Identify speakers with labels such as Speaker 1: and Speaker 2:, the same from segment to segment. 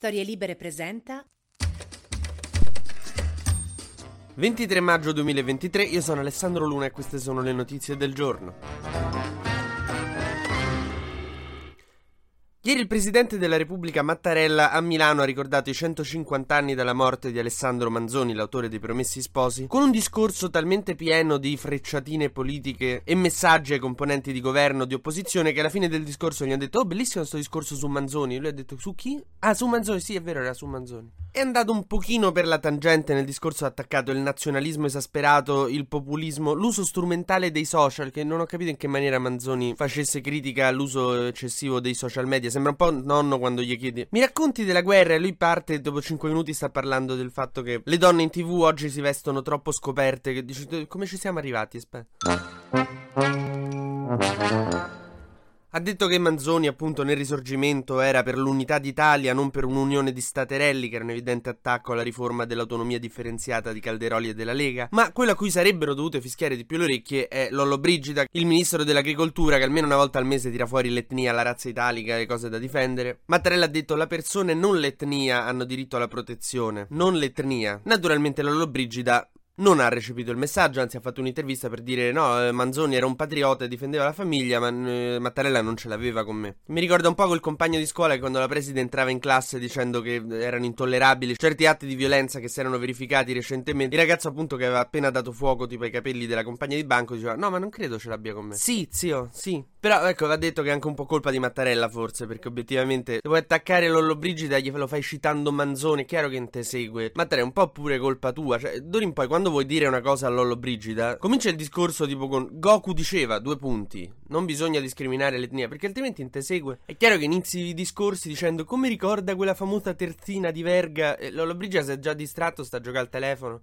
Speaker 1: Storie Libere presenta
Speaker 2: 23 maggio 2023, io sono Alessandro Luna e queste sono le notizie del giorno. Ieri il presidente della Repubblica Mattarella a Milano ha ricordato i 150 anni dalla morte di Alessandro Manzoni, l'autore dei Promessi Sposi, con un discorso talmente pieno di frecciatine politiche e messaggi ai componenti di governo di opposizione che alla fine del discorso gli hanno detto "Oh, bellissimo questo discorso su Manzoni". Lui ha detto "Su chi?". "Ah, su Manzoni, sì, è vero, era su Manzoni". È andato un pochino per la tangente nel discorso attaccato il nazionalismo esasperato, il populismo, l'uso strumentale dei social, che non ho capito in che maniera Manzoni facesse critica all'uso eccessivo dei social media Sembra un po' nonno quando gli chiedi Mi racconti della guerra? E lui parte dopo 5 minuti sta parlando del fatto che le donne in tv oggi si vestono troppo scoperte. Che dici, come ci siamo arrivati? Aspetta. Ha detto che Manzoni, appunto, nel risorgimento era per l'unità d'Italia, non per un'unione di staterelli, che era un evidente attacco alla riforma dell'autonomia differenziata di Calderoli e della Lega. Ma quello a cui sarebbero dovute fischiare di più le orecchie è Lollo Brigida, il ministro dell'agricoltura, che almeno una volta al mese tira fuori l'etnia, la razza italica e cose da difendere. Mattarella ha detto: la persona e non l'etnia hanno diritto alla protezione, non l'etnia. Naturalmente Lollo Brigida non ha recepito il messaggio, anzi ha fatto un'intervista per dire no, eh, Manzoni era un patriota e difendeva la famiglia, ma eh, Mattarella non ce l'aveva con me. Mi ricorda un po' quel compagno di scuola che quando la preside entrava in classe dicendo che erano intollerabili certi atti di violenza che si erano verificati recentemente. Il ragazzo appunto che aveva appena dato fuoco tipo ai capelli della compagna di banco diceva no, ma non credo ce l'abbia con me. Sì, zio, sì. Però ecco, va detto che è anche un po' colpa di Mattarella forse, perché obiettivamente se vuoi attaccare Lollo Brigida glielo fai citando Manzoni, chiaro che te segue. Mattarella è un po' pure colpa tua, cioè d'ora in poi quando vuoi dire una cosa a Lollo Brigida, comincia il discorso tipo con Goku diceva, due punti, non bisogna discriminare l'etnia, perché altrimenti te segue. È chiaro che inizi i discorsi dicendo come ricorda quella famosa terzina di Verga, e Lollo Brigida si è già distratto, sta a giocare al telefono.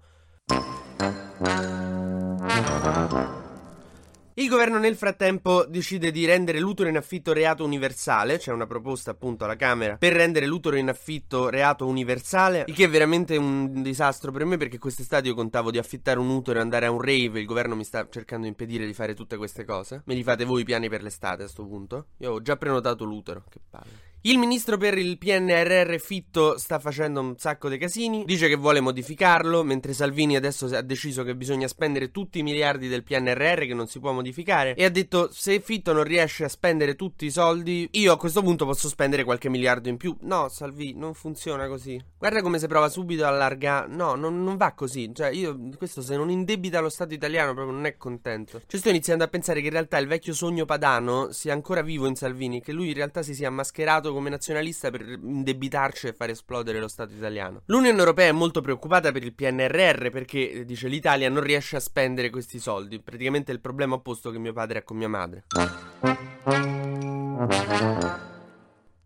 Speaker 2: Il governo nel frattempo decide di rendere l'utero in affitto reato universale, c'è una proposta appunto alla Camera per rendere l'utero in affitto reato universale, il che è veramente un disastro per me perché quest'estate io contavo di affittare un utero e andare a un rave, il governo mi sta cercando di impedire di fare tutte queste cose. Me li fate voi i piani per l'estate a questo punto? Io ho già prenotato l'utero, che palle. Il ministro per il PNRR Fitto sta facendo un sacco di casini, dice che vuole modificarlo, mentre Salvini adesso ha deciso che bisogna spendere tutti i miliardi del PNRR che non si può modificare e ha detto se Fitto non riesce a spendere tutti i soldi, io a questo punto posso spendere qualche miliardo in più. No, Salvini, non funziona così. Guarda come si prova subito a allargare. No, non, non, va così. Cioè, io questo se non indebita lo Stato italiano proprio non è contento. Cioè, sto iniziando a pensare che in realtà il vecchio sogno padano sia ancora vivo in Salvini, che lui in realtà si sia mascherato come nazionalista per indebitarci e far esplodere lo Stato italiano. L'Unione Europea è molto preoccupata per il PNRR perché, dice, l'Italia non riesce a spendere questi soldi. Praticamente il problema opposto che mio padre ha con mia madre.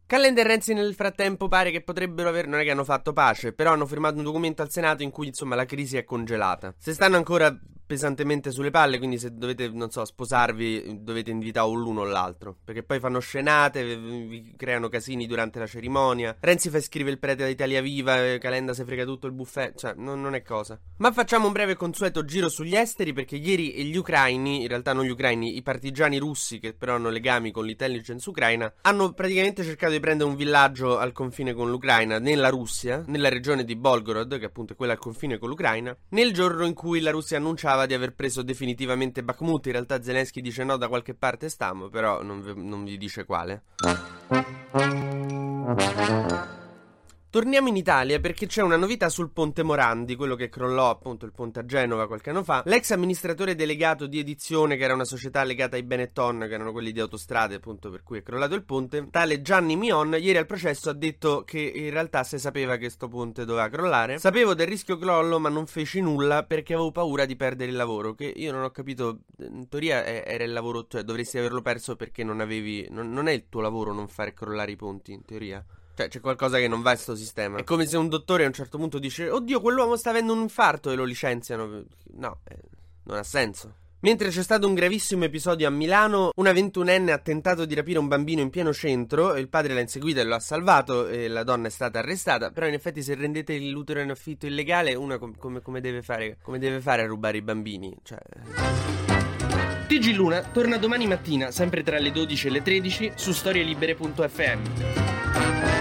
Speaker 2: Calenda e Renzi nel frattempo pare che potrebbero aver, non è che hanno fatto pace, però hanno firmato un documento al Senato in cui insomma la crisi è congelata. Se stanno ancora pesantemente sulle palle, quindi se dovete, non so, sposarvi, dovete invitare o l'uno o l'altro, perché poi fanno scenate, vi creano casini durante la cerimonia. Renzi fa scrivere il prete da Italia Viva, eh, Calenda si frega tutto il buffet, cioè non, non è cosa. Ma facciamo un breve consueto giro sugli esteri, perché ieri gli ucraini, in realtà non gli ucraini, i partigiani russi, che però hanno legami con l'intelligence ucraina, hanno praticamente cercato di prendere un villaggio al confine con l'Ucraina, nella Russia, nella regione di Bolgorod, che appunto è quella al confine con l'Ucraina, nel giorno in cui la Russia annunciava sembrava di aver preso definitivamente Bakhmut. In realtà Zelensky dice no, da qualche parte stiamo, però non, non vi dice quale. Torniamo in Italia perché c'è una novità sul ponte Morandi, quello che crollò appunto il ponte a Genova qualche anno fa. L'ex amministratore delegato di Edizione, che era una società legata ai Benetton, che erano quelli di autostrade appunto per cui è crollato il ponte, tale Gianni Mion, ieri al processo ha detto che in realtà si sapeva che sto ponte doveva crollare. Sapevo del rischio crollo ma non feci nulla perché avevo paura di perdere il lavoro, che io non ho capito, in teoria era il lavoro, cioè dovresti averlo perso perché non avevi, non, non è il tuo lavoro non fare crollare i ponti in teoria. Cioè, c'è qualcosa che non va in questo sistema. È come se un dottore a un certo punto dice: Oddio, quell'uomo sta avendo un infarto e lo licenziano. No, eh, non ha senso. Mentre c'è stato un gravissimo episodio a Milano, una ventunenne ha tentato di rapire un bambino in pieno centro, il padre l'ha inseguita e lo ha salvato e la donna è stata arrestata, però in effetti se rendete l'utero in affitto illegale, una com- come, come, deve fare, come deve fare a rubare i bambini? Cioè... TG Luna torna domani mattina, sempre tra le 12 e le 13, su storielibere.fm.